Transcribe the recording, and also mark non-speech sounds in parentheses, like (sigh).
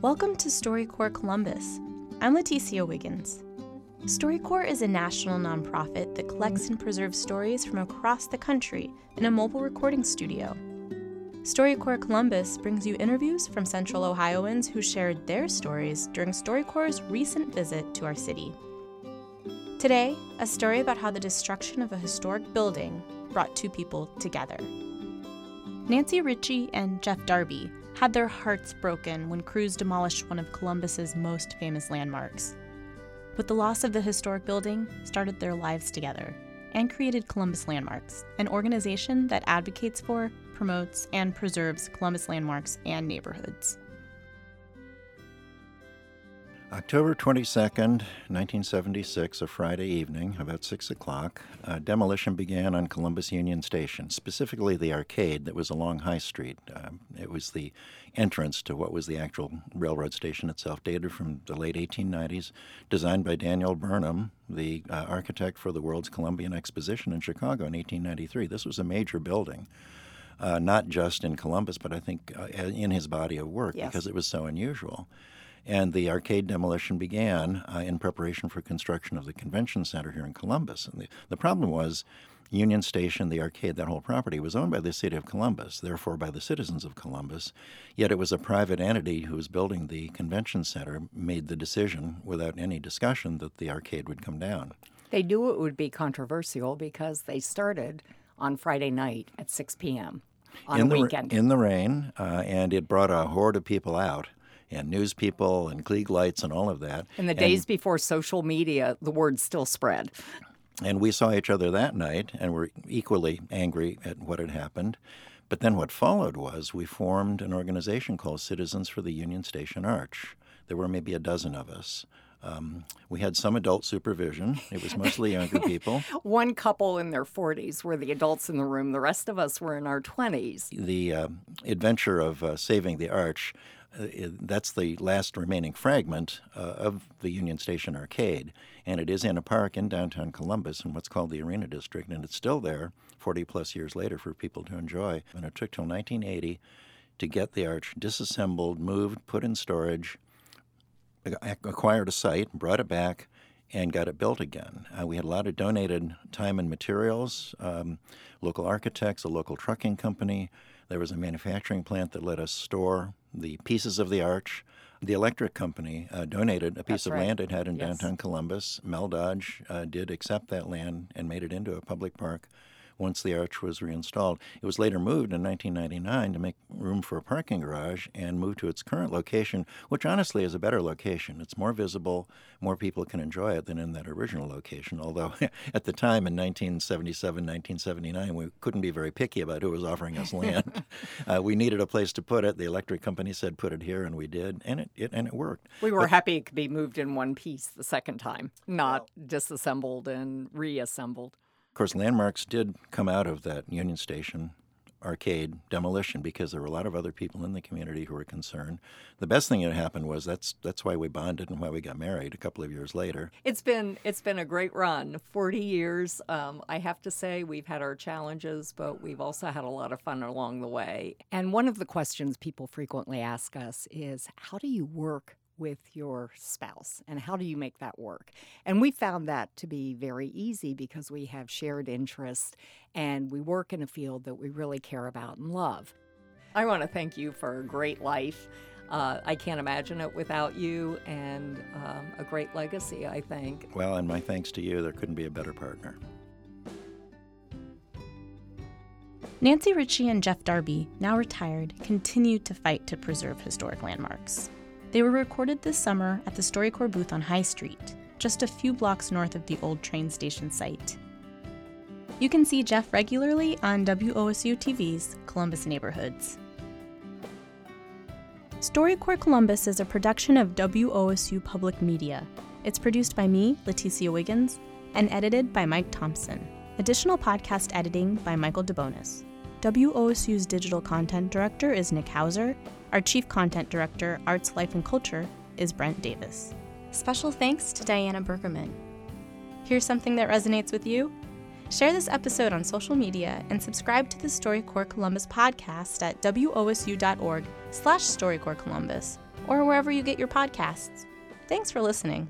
Welcome to StoryCorps Columbus. I'm Leticia Wiggins. StoryCorps is a national nonprofit that collects and preserves stories from across the country in a mobile recording studio. StoryCorps Columbus brings you interviews from Central Ohioans who shared their stories during StoryCorps' recent visit to our city. Today, a story about how the destruction of a historic building brought two people together. Nancy Ritchie and Jeff Darby had their hearts broken when crews demolished one of Columbus's most famous landmarks. But the loss of the historic building started their lives together and created Columbus Landmarks, an organization that advocates for, promotes, and preserves Columbus landmarks and neighborhoods. October 22nd, 1976, a Friday evening, about 6 o'clock, uh, demolition began on Columbus Union Station, specifically the arcade that was along High Street. Um, it was the entrance to what was the actual railroad station itself, dated from the late 1890s, designed by Daniel Burnham, the uh, architect for the World's Columbian Exposition in Chicago in 1893. This was a major building. Uh, not just in Columbus, but I think uh, in his body of work yes. because it was so unusual and the arcade demolition began uh, in preparation for construction of the convention center here in Columbus. And the, the problem was Union Station, the arcade, that whole property was owned by the city of Columbus, therefore by the citizens of Columbus. Yet it was a private entity who was building the convention center made the decision without any discussion that the arcade would come down. They knew it would be controversial because they started on Friday night at 6 p.m. on in a the, weekend. In the rain, uh, and it brought a horde of people out and news people and Klieg lights and all of that. In the days before social media, the word still spread. And we saw each other that night and were equally angry at what had happened. But then what followed was we formed an organization called Citizens for the Union Station Arch. There were maybe a dozen of us. Um, we had some adult supervision. It was mostly younger people. (laughs) One couple in their 40s were the adults in the room. The rest of us were in our 20s. The uh, adventure of uh, saving the arch that's the last remaining fragment uh, of the Union Station Arcade, and it is in a park in downtown Columbus in what's called the Arena District, and it's still there 40 plus years later for people to enjoy. And it took till 1980 to get the arch disassembled, moved, put in storage, acquired a site, and brought it back, and got it built again. Uh, we had a lot of donated time and materials, um, local architects, a local trucking company. There was a manufacturing plant that let us store the pieces of the arch. The electric company uh, donated a piece That's of right. land it had in yes. downtown Columbus. Mel Dodge uh, did accept that land and made it into a public park once the arch was reinstalled. It was later moved in 1999 to make room for a parking garage and moved to its current location, which honestly is a better location. It's more visible, more people can enjoy it than in that original location. Although (laughs) at the time in 1977, 1979, we couldn't be very picky about who was offering us (laughs) land. uh, we needed a place to put it. The electric company said put it here, and we did, and it, it and it worked. We were but, happy it could be moved in one piece the second time, not well, disassembled and reassembled course, landmarks did come out of that Union Station arcade demolition because there were a lot of other people in the community who were concerned. The best thing that happened was that's that's why we bonded and why we got married a couple of years later. It's been it's been a great run, 40 years. Um, I have to say we've had our challenges, but we've also had a lot of fun along the way. And one of the questions people frequently ask us is, how do you work with your spouse and how do you make that work and we found that to be very easy because we have shared interests and we work in a field that we really care about and love i want to thank you for a great life uh, I can't imagine it without you and um, a great legacy, I think. Well, and my thanks to you. There couldn't be a better partner. Nancy Ritchie and Jeff Darby, now retired, continue to fight to preserve historic landmarks. They were recorded this summer at the StoryCorps booth on High Street, just a few blocks north of the old train station site. You can see Jeff regularly on WOSU TV's Columbus Neighborhoods. StoryCorps Columbus is a production of WOSU Public Media. It's produced by me, Leticia Wiggins, and edited by Mike Thompson. Additional podcast editing by Michael DeBonis. WOSU's digital content director is Nick Hauser, our Chief Content Director, Arts, Life, and Culture, is Brent Davis. Special thanks to Diana Bergerman. Here's something that resonates with you. Share this episode on social media and subscribe to the StoryCorps Columbus podcast at wosu.org slash StoryCorps Columbus or wherever you get your podcasts. Thanks for listening.